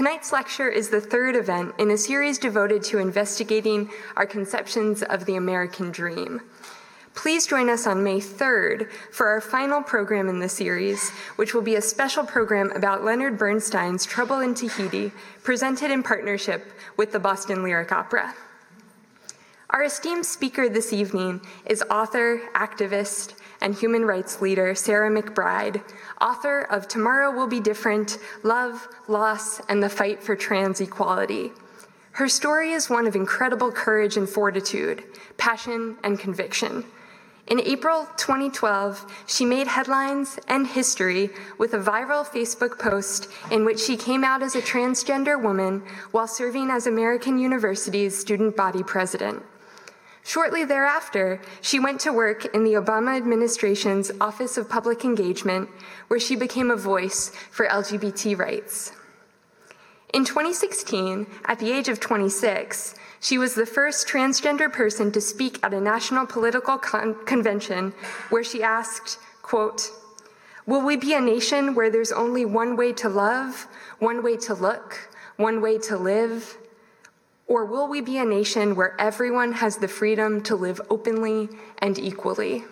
Tonight's lecture is the third event in a series devoted to investigating our conceptions of the American dream. Please join us on May 3rd for our final program in the series, which will be a special program about Leonard Bernstein's Trouble in Tahiti, presented in partnership with the Boston Lyric Opera. Our esteemed speaker this evening is author, activist, and human rights leader Sarah McBride, author of Tomorrow Will Be Different Love, Loss, and the Fight for Trans Equality. Her story is one of incredible courage and fortitude, passion and conviction. In April 2012, she made headlines and history with a viral Facebook post in which she came out as a transgender woman while serving as American University's student body president. Shortly thereafter, she went to work in the Obama administration's Office of Public Engagement, where she became a voice for LGBT rights. In 2016, at the age of 26, she was the first transgender person to speak at a national political con- convention where she asked, quote, Will we be a nation where there's only one way to love, one way to look, one way to live, or will we be a nation where everyone has the freedom to live openly and equally?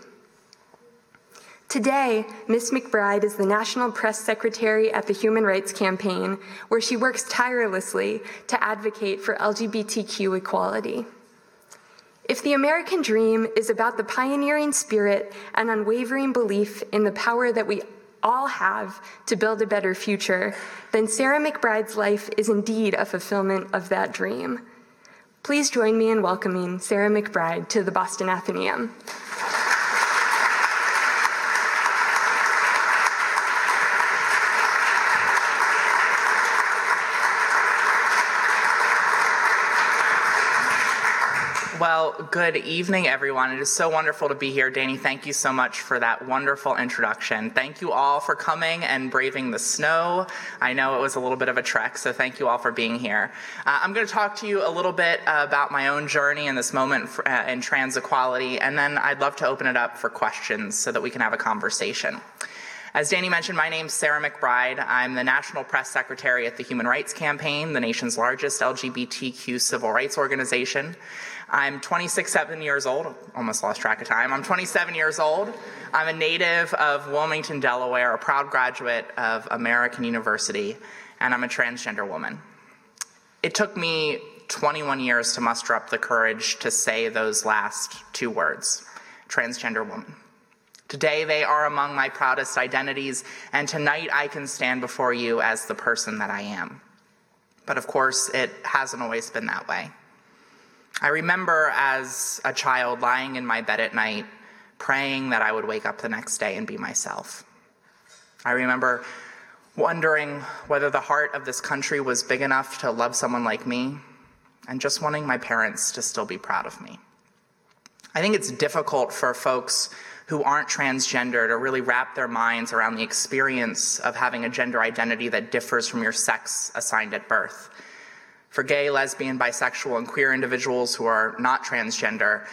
Today, Ms. McBride is the National Press Secretary at the Human Rights Campaign, where she works tirelessly to advocate for LGBTQ equality. If the American dream is about the pioneering spirit and unwavering belief in the power that we all have to build a better future, then Sarah McBride's life is indeed a fulfillment of that dream. Please join me in welcoming Sarah McBride to the Boston Athenaeum. Well, good evening, everyone. It is so wonderful to be here. Danny, thank you so much for that wonderful introduction. Thank you all for coming and braving the snow. I know it was a little bit of a trek, so thank you all for being here. Uh, I'm going to talk to you a little bit uh, about my own journey in this moment for, uh, in trans equality, and then I'd love to open it up for questions so that we can have a conversation. As Danny mentioned, my name's Sarah McBride. I'm the National Press Secretary at the Human Rights Campaign, the nation's largest LGBTQ civil rights organization. I'm 26, 7 years old. Almost lost track of time. I'm 27 years old. I'm a native of Wilmington, Delaware, a proud graduate of American University, and I'm a transgender woman. It took me 21 years to muster up the courage to say those last two words transgender woman. Today, they are among my proudest identities, and tonight I can stand before you as the person that I am. But of course, it hasn't always been that way. I remember as a child lying in my bed at night, praying that I would wake up the next day and be myself. I remember wondering whether the heart of this country was big enough to love someone like me, and just wanting my parents to still be proud of me. I think it's difficult for folks who aren't transgender to really wrap their minds around the experience of having a gender identity that differs from your sex assigned at birth for gay, lesbian, bisexual, and queer individuals who are not transgender,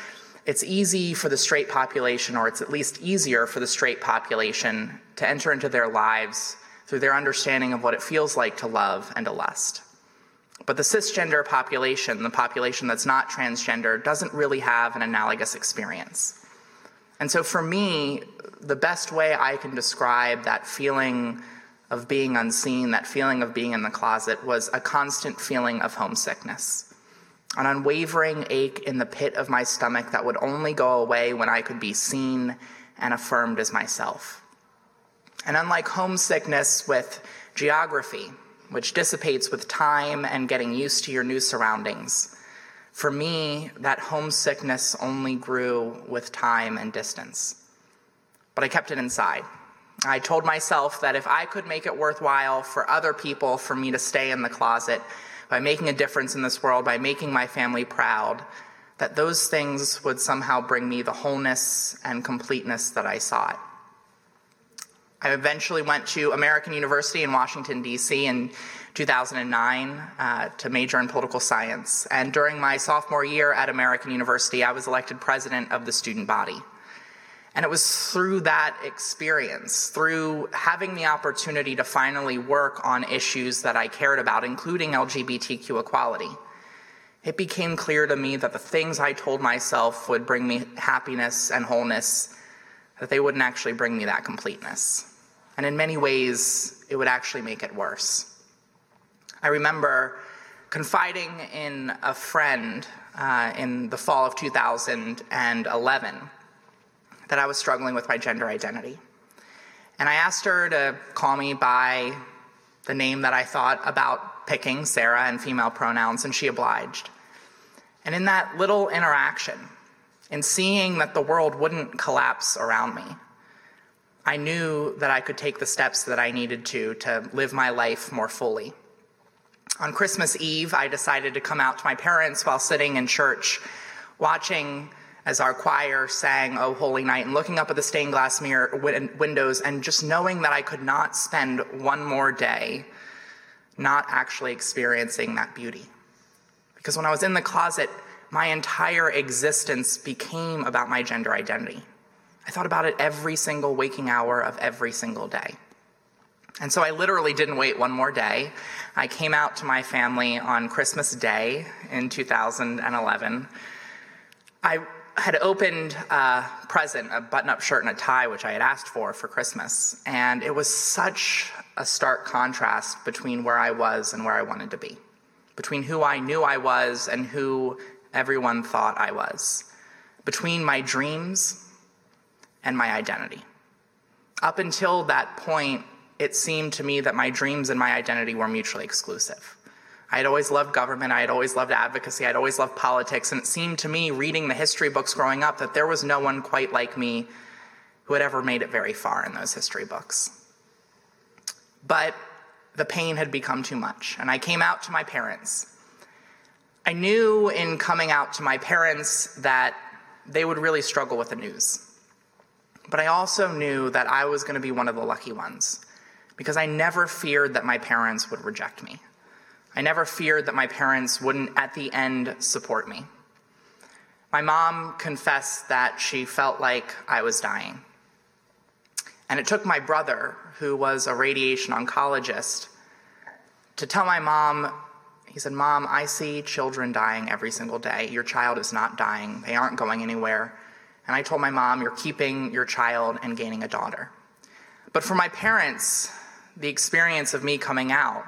it's easy for the straight population, or it's at least easier for the straight population, to enter into their lives through their understanding of what it feels like to love and to lust. But the cisgender population, the population that's not transgender, doesn't really have an analogous experience. And so for me, the best way I can describe that feeling of being unseen, that feeling of being in the closet, was a constant feeling of homesickness. An unwavering ache in the pit of my stomach that would only go away when I could be seen and affirmed as myself. And unlike homesickness with geography, which dissipates with time and getting used to your new surroundings, for me, that homesickness only grew with time and distance. But I kept it inside. I told myself that if I could make it worthwhile for other people for me to stay in the closet by making a difference in this world, by making my family proud, that those things would somehow bring me the wholeness and completeness that I sought. I eventually went to American University in Washington, D.C. in 2009 uh, to major in political science. And during my sophomore year at American University, I was elected president of the student body. And it was through that experience, through having the opportunity to finally work on issues that I cared about, including LGBTQ equality, it became clear to me that the things I told myself would bring me happiness and wholeness, that they wouldn't actually bring me that completeness. And in many ways, it would actually make it worse. I remember confiding in a friend uh, in the fall of 2011 that I was struggling with my gender identity. And I asked her to call me by the name that I thought about picking, Sarah, and female pronouns, and she obliged. And in that little interaction, in seeing that the world wouldn't collapse around me, I knew that I could take the steps that I needed to to live my life more fully. On Christmas Eve, I decided to come out to my parents while sitting in church, watching as our choir sang Oh Holy Night and looking up at the stained glass mirror windows and just knowing that I could not spend one more day not actually experiencing that beauty. Because when I was in the closet, my entire existence became about my gender identity. I thought about it every single waking hour of every single day. And so I literally didn't wait one more day. I came out to my family on Christmas Day in 2011. I had opened a present, a button up shirt and a tie, which I had asked for for Christmas. And it was such a stark contrast between where I was and where I wanted to be, between who I knew I was and who everyone thought I was, between my dreams and my identity. Up until that point, it seemed to me that my dreams and my identity were mutually exclusive. I had always loved government, I had always loved advocacy, I'd always loved politics, and it seemed to me, reading the history books growing up, that there was no one quite like me who had ever made it very far in those history books. But the pain had become too much, and I came out to my parents. I knew in coming out to my parents that they would really struggle with the news. But I also knew that I was going to be one of the lucky ones because I never feared that my parents would reject me. I never feared that my parents wouldn't, at the end, support me. My mom confessed that she felt like I was dying. And it took my brother, who was a radiation oncologist, to tell my mom, he said, Mom, I see children dying every single day. Your child is not dying, they aren't going anywhere. And I told my mom, You're keeping your child and gaining a daughter. But for my parents, the experience of me coming out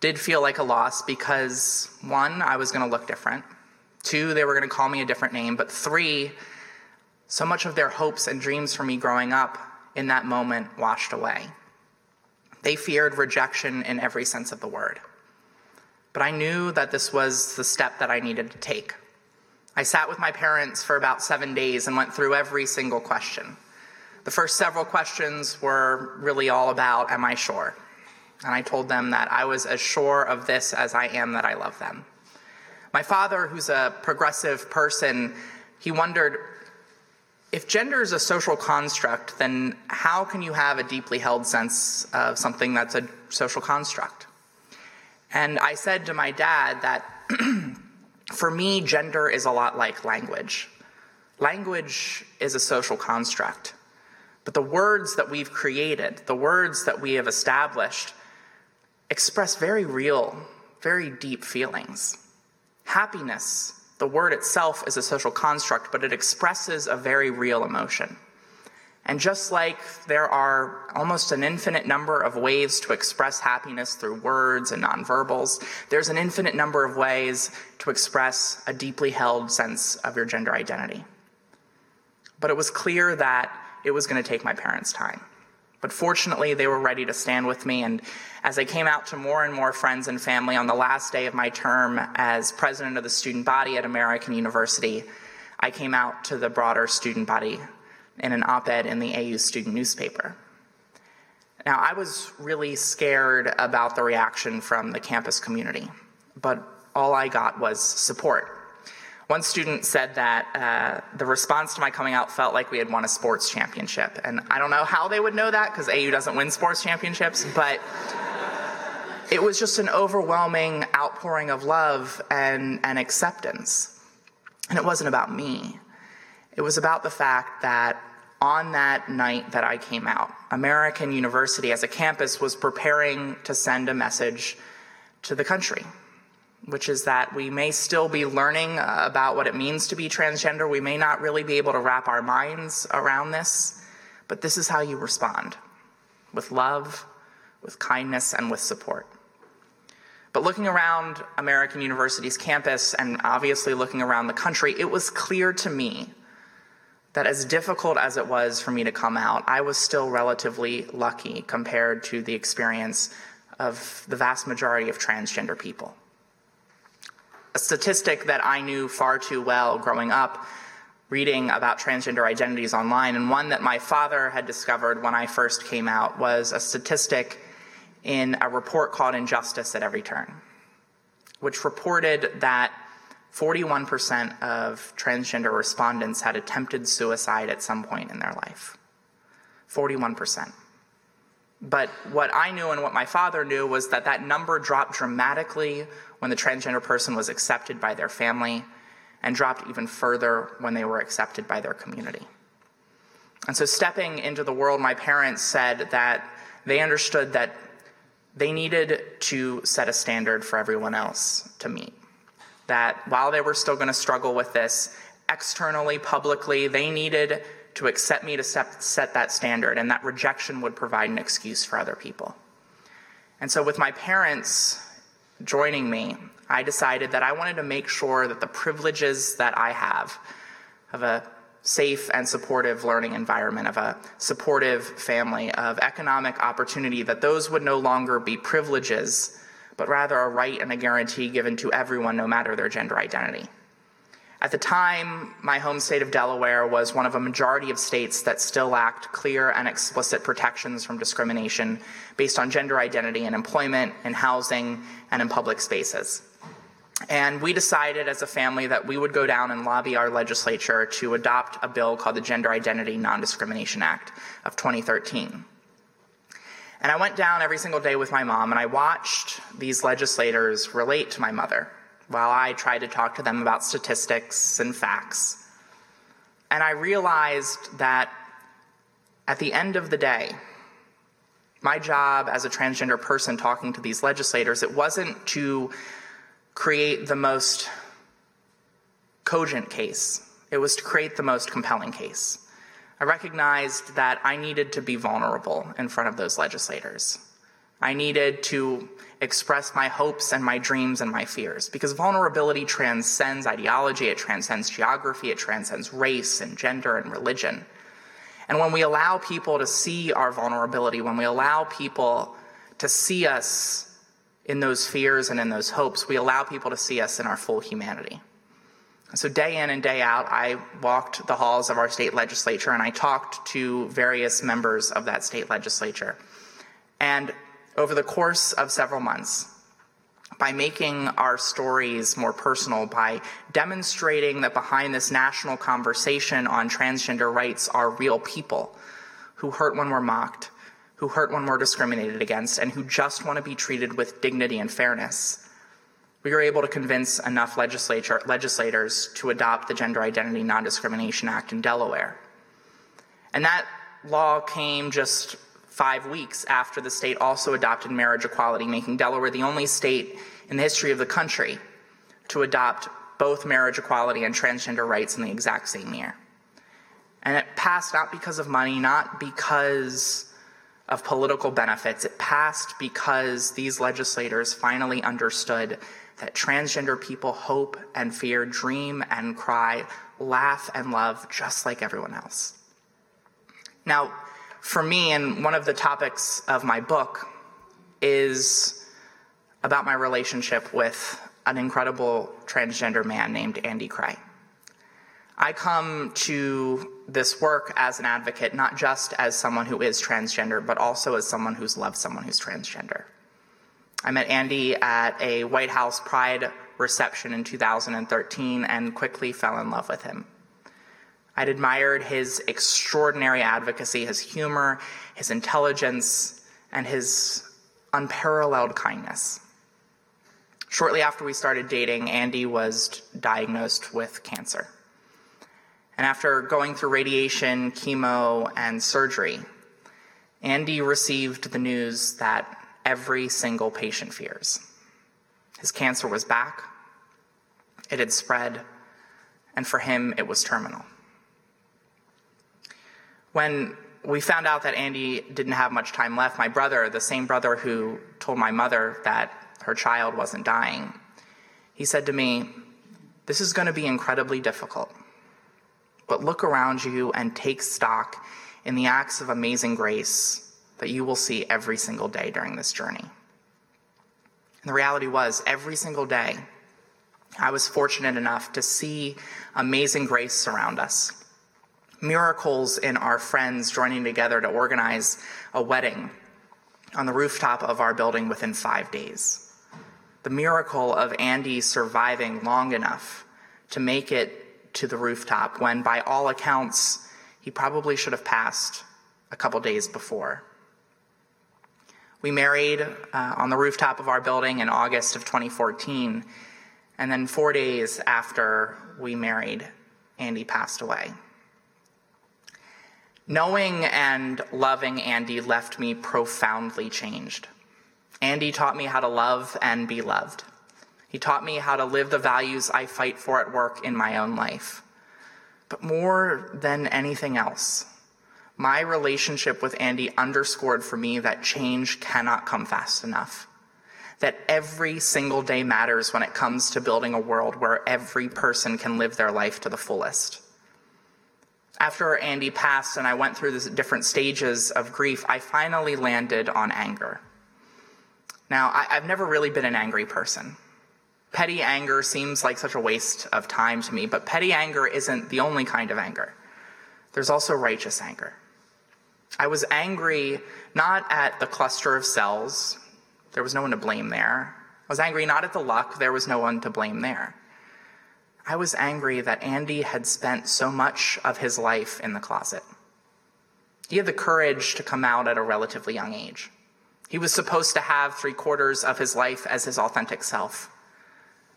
did feel like a loss because one, I was going to look different. Two, they were going to call me a different name. But three, so much of their hopes and dreams for me growing up in that moment washed away. They feared rejection in every sense of the word. But I knew that this was the step that I needed to take. I sat with my parents for about seven days and went through every single question. The first several questions were really all about, Am I sure? And I told them that I was as sure of this as I am that I love them. My father, who's a progressive person, he wondered if gender is a social construct, then how can you have a deeply held sense of something that's a social construct? And I said to my dad that for me, gender is a lot like language. Language is a social construct. But the words that we've created, the words that we have established, express very real, very deep feelings. Happiness, the word itself is a social construct, but it expresses a very real emotion. And just like there are almost an infinite number of ways to express happiness through words and nonverbals, there's an infinite number of ways to express a deeply held sense of your gender identity. But it was clear that it was going to take my parents time. But fortunately, they were ready to stand with me. And as I came out to more and more friends and family on the last day of my term as president of the student body at American University, I came out to the broader student body in an op ed in the AU student newspaper. Now, I was really scared about the reaction from the campus community, but all I got was support. One student said that uh, the response to my coming out felt like we had won a sports championship. And I don't know how they would know that because AU doesn't win sports championships, but it was just an overwhelming outpouring of love and, and acceptance. And it wasn't about me, it was about the fact that on that night that I came out, American University as a campus was preparing to send a message to the country, which is that we may still be learning uh, about what it means to be transgender. We may not really be able to wrap our minds around this, but this is how you respond with love, with kindness, and with support. But looking around American University's campus and obviously looking around the country, it was clear to me that as difficult as it was for me to come out, I was still relatively lucky compared to the experience of the vast majority of transgender people. A statistic that I knew far too well growing up, reading about transgender identities online, and one that my father had discovered when I first came out, was a statistic in a report called Injustice at Every Turn, which reported that 41% of transgender respondents had attempted suicide at some point in their life. 41%. But what I knew and what my father knew was that that number dropped dramatically when the transgender person was accepted by their family and dropped even further when they were accepted by their community. And so, stepping into the world, my parents said that they understood that they needed to set a standard for everyone else to meet. That while they were still going to struggle with this, externally, publicly, they needed to accept me to set, set that standard, and that rejection would provide an excuse for other people. And so, with my parents joining me, I decided that I wanted to make sure that the privileges that I have of a safe and supportive learning environment, of a supportive family, of economic opportunity, that those would no longer be privileges, but rather a right and a guarantee given to everyone, no matter their gender identity. At the time, my home state of Delaware was one of a majority of states that still lacked clear and explicit protections from discrimination based on gender identity in employment, in housing, and in public spaces. And we decided as a family that we would go down and lobby our legislature to adopt a bill called the Gender Identity Non Discrimination Act of 2013. And I went down every single day with my mom and I watched these legislators relate to my mother while I tried to talk to them about statistics and facts. And I realized that at the end of the day, my job as a transgender person talking to these legislators, it wasn't to create the most cogent case, it was to create the most compelling case. I recognized that I needed to be vulnerable in front of those legislators. I needed to express my hopes and my dreams and my fears because vulnerability transcends ideology, it transcends geography, it transcends race and gender and religion. And when we allow people to see our vulnerability, when we allow people to see us in those fears and in those hopes, we allow people to see us in our full humanity. So, day in and day out, I walked the halls of our state legislature and I talked to various members of that state legislature. And over the course of several months, by making our stories more personal, by demonstrating that behind this national conversation on transgender rights are real people who hurt when we're mocked, who hurt when we're discriminated against, and who just want to be treated with dignity and fairness. We were able to convince enough legislators to adopt the Gender Identity Non Discrimination Act in Delaware. And that law came just five weeks after the state also adopted marriage equality, making Delaware the only state in the history of the country to adopt both marriage equality and transgender rights in the exact same year. And it passed not because of money, not because of political benefits. It passed because these legislators finally understood that transgender people hope and fear, dream and cry, laugh and love just like everyone else. Now, for me, and one of the topics of my book is about my relationship with an incredible transgender man named Andy Cray. I come to this work as an advocate, not just as someone who is transgender, but also as someone who's loved someone who's transgender. I met Andy at a White House Pride reception in 2013 and quickly fell in love with him. I'd admired his extraordinary advocacy, his humor, his intelligence, and his unparalleled kindness. Shortly after we started dating, Andy was diagnosed with cancer. And after going through radiation, chemo, and surgery, Andy received the news that every single patient fears. His cancer was back, it had spread, and for him, it was terminal. When we found out that Andy didn't have much time left, my brother, the same brother who told my mother that her child wasn't dying, he said to me, This is going to be incredibly difficult, but look around you and take stock in the acts of amazing grace that you will see every single day during this journey. And the reality was, every single day, I was fortunate enough to see amazing grace surround us. Miracles in our friends joining together to organize a wedding on the rooftop of our building within five days. The miracle of Andy surviving long enough to make it to the rooftop when, by all accounts, he probably should have passed a couple days before. We married uh, on the rooftop of our building in August of 2014, and then four days after we married, Andy passed away. Knowing and loving Andy left me profoundly changed. Andy taught me how to love and be loved. He taught me how to live the values I fight for at work in my own life. But more than anything else, my relationship with Andy underscored for me that change cannot come fast enough. That every single day matters when it comes to building a world where every person can live their life to the fullest. After Andy passed and I went through the different stages of grief, I finally landed on anger. Now, I, have never really been an angry person. Petty anger seems like such a waste of time to me, but petty anger isn't the only kind of anger. There's also righteous anger. I was angry not at the cluster of cells, there was no one to blame there. I was angry not at the luck, there was no one to blame there. I was angry that Andy had spent so much of his life in the closet. He had the courage to come out at a relatively young age. He was supposed to have three quarters of his life as his authentic self.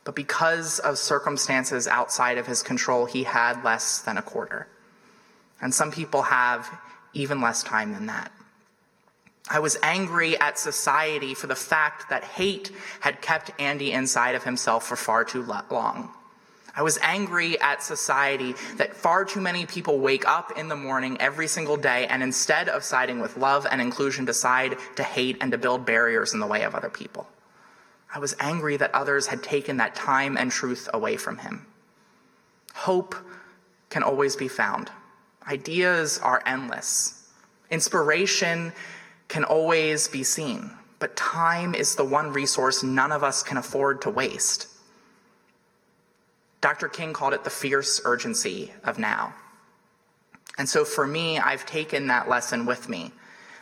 But because of circumstances outside of his control, he had less than a quarter. And some people have even less time than that. I was angry at society for the fact that hate had kept Andy inside of himself for far too long. I was angry at society that far too many people wake up in the morning every single day and instead of siding with love and inclusion, decide to hate and to build barriers in the way of other people. I was angry that others had taken that time and truth away from him. Hope can always be found. Ideas are endless. Inspiration can always be seen, but time is the one resource none of us can afford to waste. Dr. King called it the fierce urgency of now. And so for me, I've taken that lesson with me.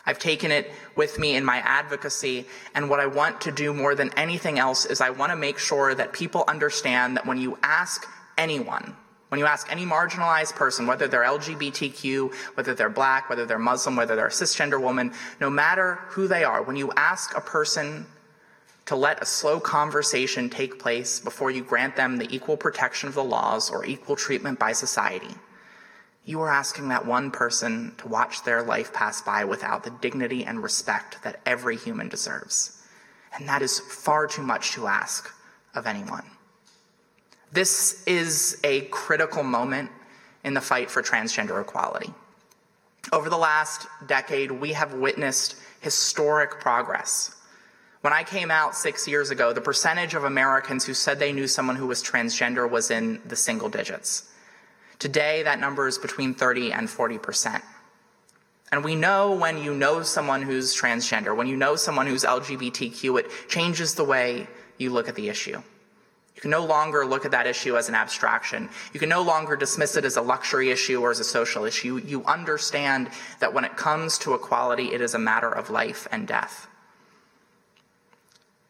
I've taken it with me in my advocacy. And what I want to do more than anything else is I want to make sure that people understand that when you ask anyone, when you ask any marginalized person, whether they're LGBTQ, whether they're black, whether they're Muslim, whether they're a cisgender woman, no matter who they are, when you ask a person to let a slow conversation take place before you grant them the equal protection of the laws or equal treatment by society, you are asking that one person to watch their life pass by without the dignity and respect that every human deserves. And that is far too much to ask of anyone. This is a critical moment in the fight for transgender equality. Over the last decade, we have witnessed historic progress. When I came out six years ago, the percentage of Americans who said they knew someone who was transgender was in the single digits. Today, that number is between 30 and 40 percent. And we know when you know someone who's transgender, when you know someone who's LGBTQ, it changes the way you look at the issue. You can no longer look at that issue as an abstraction. You can no longer dismiss it as a luxury issue or as a social issue. You understand that when it comes to equality, it is a matter of life and death.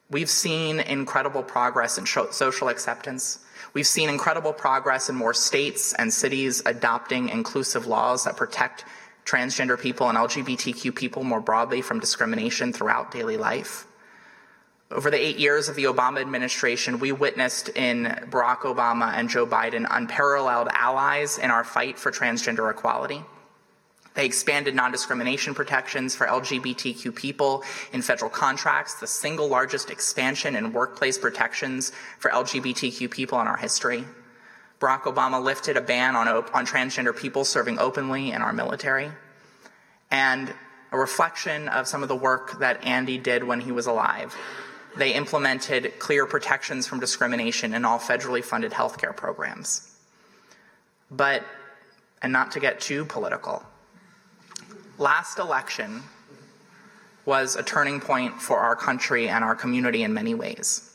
We've seen incredible progress in social acceptance. We've seen incredible progress in more states and cities adopting inclusive laws that protect transgender people and LGBTQ people more broadly from discrimination throughout daily life. Over the eight years of the Obama administration, we witnessed in Barack Obama and Joe Biden unparalleled allies in our fight for transgender equality. They expanded non discrimination protections for LGBTQ people in federal contracts, the single largest expansion in workplace protections for LGBTQ people in our history. Barack Obama lifted a ban on, on transgender people serving openly in our military. And a reflection of some of the work that Andy did when he was alive they implemented clear protections from discrimination in all federally funded healthcare programs. But, and not to get too political, last election was a turning point for our country and our community in many ways.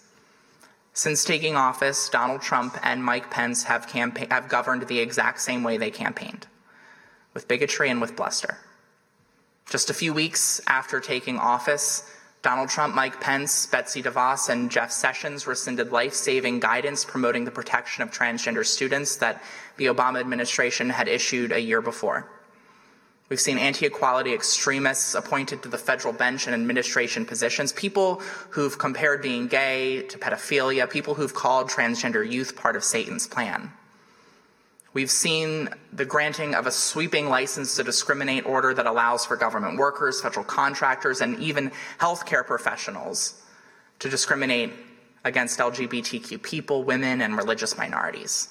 Since taking office, Donald Trump and Mike Pence have, campa- have governed the exact same way they campaigned with bigotry and with bluster. Just a few weeks after taking office, Donald Trump, Mike Pence, Betsy DeVos, and Jeff Sessions rescinded life saving guidance promoting the protection of transgender students that the Obama administration had issued a year before. We've seen anti equality extremists appointed to the federal bench and administration positions, people who've compared being gay to pedophilia, people who've called transgender youth part of Satan's plan. We've seen the granting of a sweeping license to discriminate order that allows for government workers, federal contractors, and even healthcare professionals to discriminate against LGBTQ people, women, and religious minorities.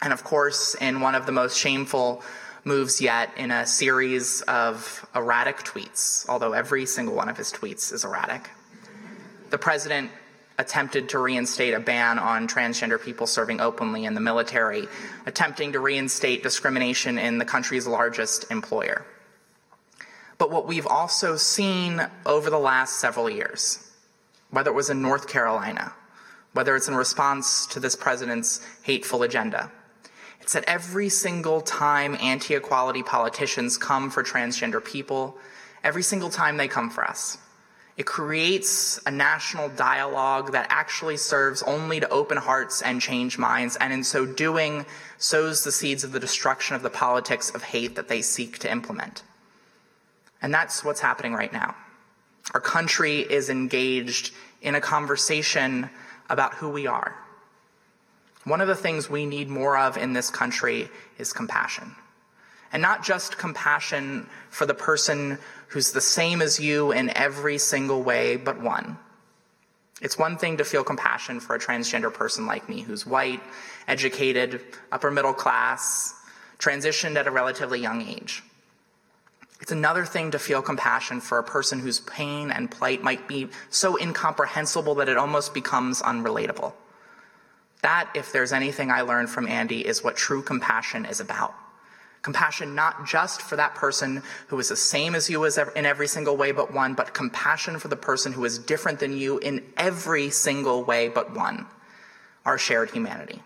And of course, in one of the most shameful moves yet in a series of erratic tweets, although every single one of his tweets is erratic, the president attempted to reinstate a ban on transgender people serving openly in the military, attempting to reinstate discrimination in the country's largest employer. But what we've also seen over the last several years, whether it was in North Carolina, whether it's in response to this president's hateful agenda, it's that every single time anti equality politicians come for transgender people, every single time they come for us, it creates a national dialogue that actually serves only to open hearts and change minds, and in so doing, sows the seeds of the destruction of the politics of hate that they seek to implement. And that's what's happening right now. Our country is engaged in a conversation about who we are. One of the things we need more of in this country is compassion. And not just compassion for the person who's the same as you in every single way but one. It's one thing to feel compassion for a transgender person like me who's white, educated, upper middle class, transitioned at a relatively young age. It's another thing to feel compassion for a person whose pain and plight might be so incomprehensible that it almost becomes unrelatable. That, if there's anything I learned from Andy, is what true compassion is about. Compassion not just for that person who is the same as you in every single way but one, but compassion for the person who is different than you in every single way but one, our shared humanity.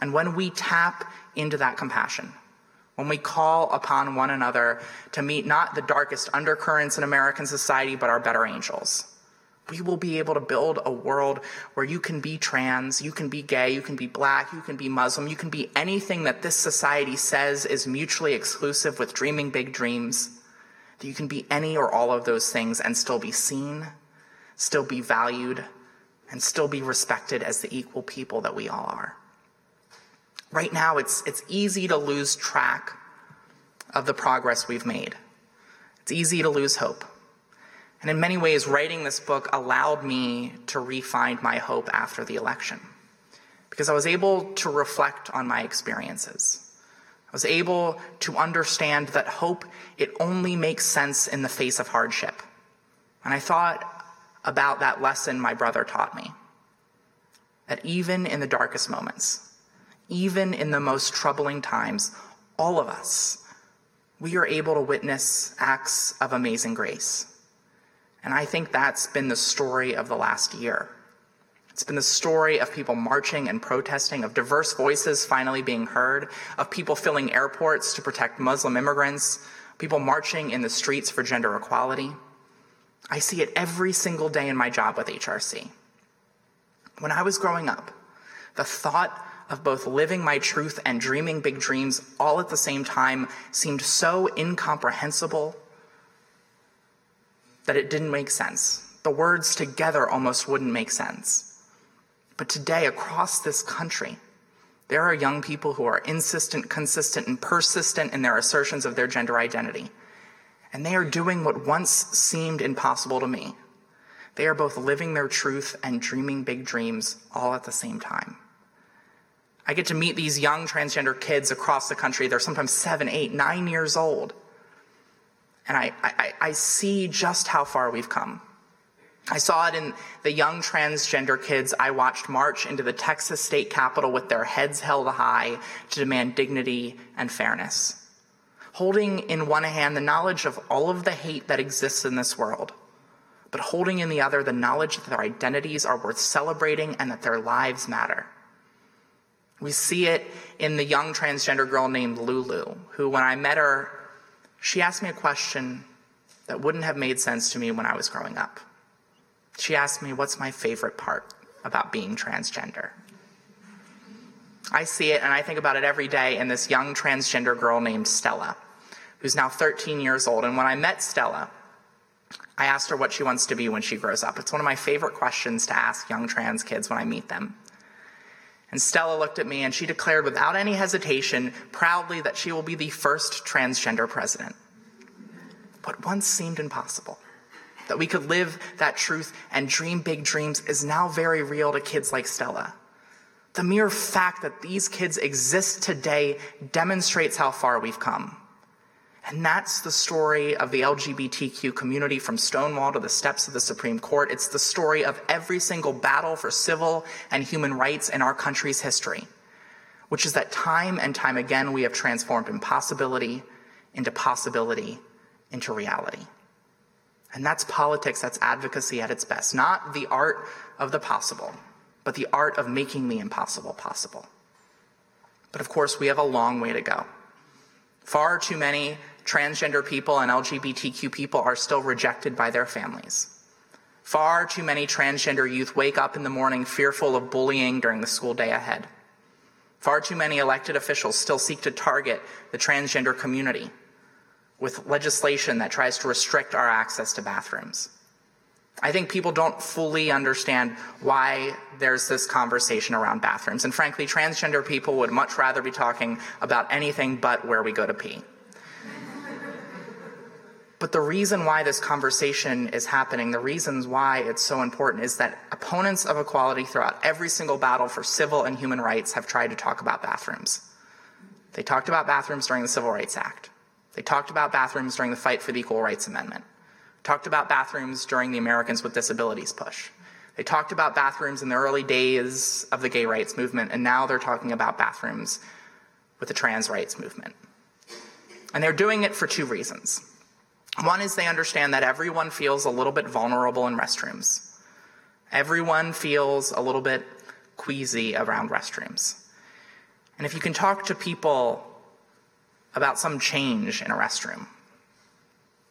And when we tap into that compassion, when we call upon one another to meet not the darkest undercurrents in American society, but our better angels, we will be able to build a world where you can be trans, you can be gay, you can be black, you can be Muslim, you can be anything that this society says is mutually exclusive with dreaming big dreams. That you can be any or all of those things and still be seen, still be valued, and still be respected as the equal people that we all are. Right now, it's, it's easy to lose track of the progress we've made. It's easy to lose hope. And in many ways, writing this book allowed me to refine my hope after the election because I was able to reflect on my experiences. I was able to understand that hope, it only makes sense in the face of hardship. And I thought about that lesson my brother taught me. That even in the darkest moments, even in the most troubling times, all of us, we are able to witness acts of amazing grace. And I think that's been the story of the last year. It's been the story of people marching and protesting, of diverse voices finally being heard, of people filling airports to protect Muslim immigrants, people marching in the streets for gender equality. I see it every single day in my job with HRC. When I was growing up, the thought of both living my truth and dreaming big dreams all at the same time seemed so incomprehensible that it didn't make sense. the words together almost wouldn't make sense. But today, across this country, there are young people who are insistent, consistent, and persistent in their assertions of their gender identity. And they are doing what once seemed impossible to me. They are both living their truth and dreaming big dreams all at the same time. I get to meet these young transgender kids across the country. They're sometimes seven, eight, nine years old. And I, I, I see just how far we've come. I saw it in the young transgender kids I watched march into the Texas state capitol with their heads held high to demand dignity and fairness. Holding in one hand the knowledge of all of the hate that exists in this world, but holding in the other the knowledge that their identities are worth celebrating and that their lives matter. We see it in the young transgender girl named Lulu, who, when I met her, she asked me a question that wouldn't have made sense to me when I was growing up. She asked me, What's my favorite part about being transgender? I see it and I think about it every day in this young transgender girl named Stella, who's now 13 years old. And when I met Stella, I asked her what she wants to be when she grows up. It's one of my favorite questions to ask young trans kids when I meet them. And Stella looked at me and she declared without any hesitation, proudly, that she will be the first transgender president. What once seemed impossible, that we could live that truth and dream big dreams, is now very real to kids like Stella. The mere fact that these kids exist today demonstrates how far we've come. And that's the story of the LGBTQ community from Stonewall to the steps of the Supreme Court. It's the story of every single battle for civil and human rights in our country's history, which is that time and time again we have transformed impossibility into possibility into reality. And that's politics, that's advocacy at its best. Not the art of the possible, but the art of making the impossible possible. But of course, we have a long way to go. Far too many transgender people and LGBTQ people are still rejected by their families. Far too many transgender youth wake up in the morning fearful of bullying during the school day ahead. Far too many elected officials still seek to target the transgender community with legislation that tries to restrict our access to bathrooms. I think people don't fully understand why there's this conversation around bathrooms. And frankly, transgender people would much rather be talking about anything but where we go to pee. But the reason why this conversation is happening, the reasons why it's so important, is that opponents of equality throughout every single battle for civil and human rights have tried to talk about bathrooms. They talked about bathrooms during the Civil Rights Act. They talked about bathrooms during the fight for the Equal Rights Amendment. Talked about bathrooms during the Americans with Disabilities push. They talked about bathrooms in the early days of the gay rights movement, and now they're talking about bathrooms with the trans rights movement. And they're doing it for two reasons. One is they understand that everyone feels a little bit vulnerable in restrooms. Everyone feels a little bit queasy around restrooms. And if you can talk to people about some change in a restroom,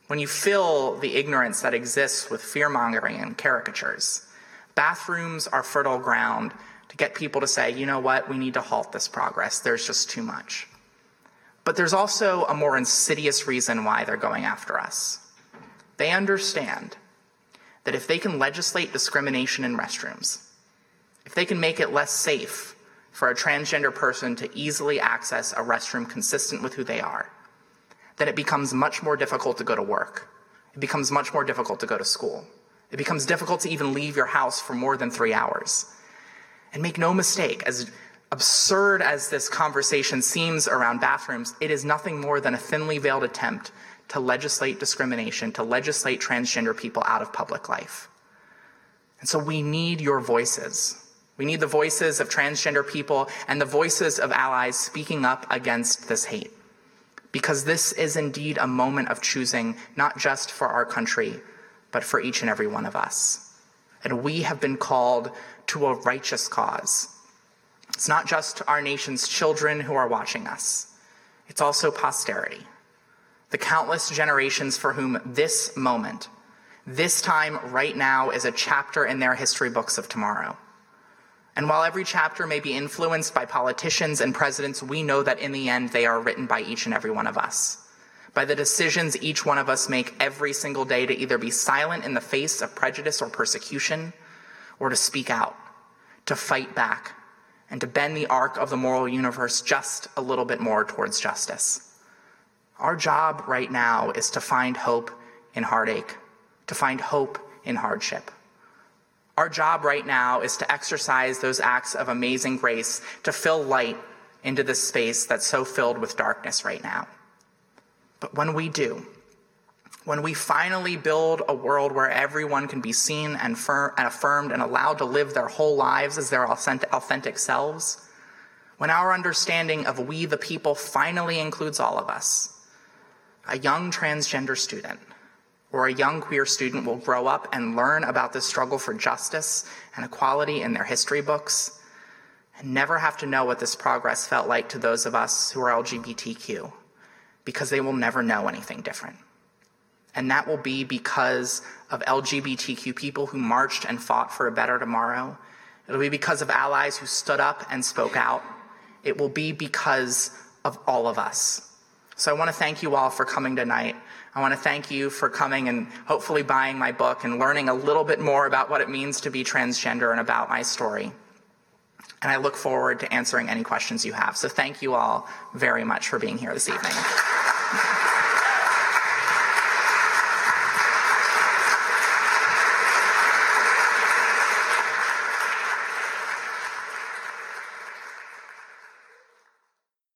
when you fill the ignorance that exists with fear mongering and caricatures, bathrooms are fertile ground to get people to say, you know what, we need to halt this progress. There's just too much. But there's also a more insidious reason why they're going after us. They understand that if they can legislate discrimination in restrooms, if they can make it less safe for a transgender person to easily access a restroom consistent with who they are, then it becomes much more difficult to go to work. It becomes much more difficult to go to school. It becomes difficult to even leave your house for more than three hours. And make no mistake, as absurd as this conversation seems around bathrooms, it is nothing more than a thinly veiled attempt to legislate discrimination, to legislate transgender people out of public life. And so we need your voices. We need the voices of transgender people and the voices of allies speaking up against this hate. Because this is indeed a moment of choosing, not just for our country, but for each and every one of us. And we have been called to a righteous cause it's not just our nation's children who are watching us, it's also posterity. The countless generations for whom this moment, this time right now, is a chapter in their history books of tomorrow. And while every chapter may be influenced by politicians and presidents, we know that in the end they are written by each and every one of us. by the decisions each one of us make every single day to either be silent in the face of prejudice or persecution, or to speak out, to fight back, and to bend the arc of the moral universe just a little bit more towards justice. Our job right now is to find hope in heartache, to find hope in hardship. Our job right now is to exercise those acts of amazing grace to fill light into this space that's so filled with darkness right now. But when we do, when we finally build a world where everyone can be seen and, fir- and, affirmed and allowed to live their whole lives as their authentic, authentic selves, when our understanding of we the people finally includes all of us, a young transgender student or a young queer student will grow up and learn about the struggle for justice and equality in their history books and never have to know what this progress felt like to those of us who are LGBTQ because they will never know anything different. And that will be because of LGBTQ people who marched and fought for a better tomorrow. It'll be because of allies who stood up and spoke out. It will be because of all of us. So I want to thank you all for coming tonight. I want to thank you for coming and hopefully buying my book and learning a little bit more about what it means to be transgender and about my story. And I look forward to answering any questions you have. So thank you all very much for being here this evening.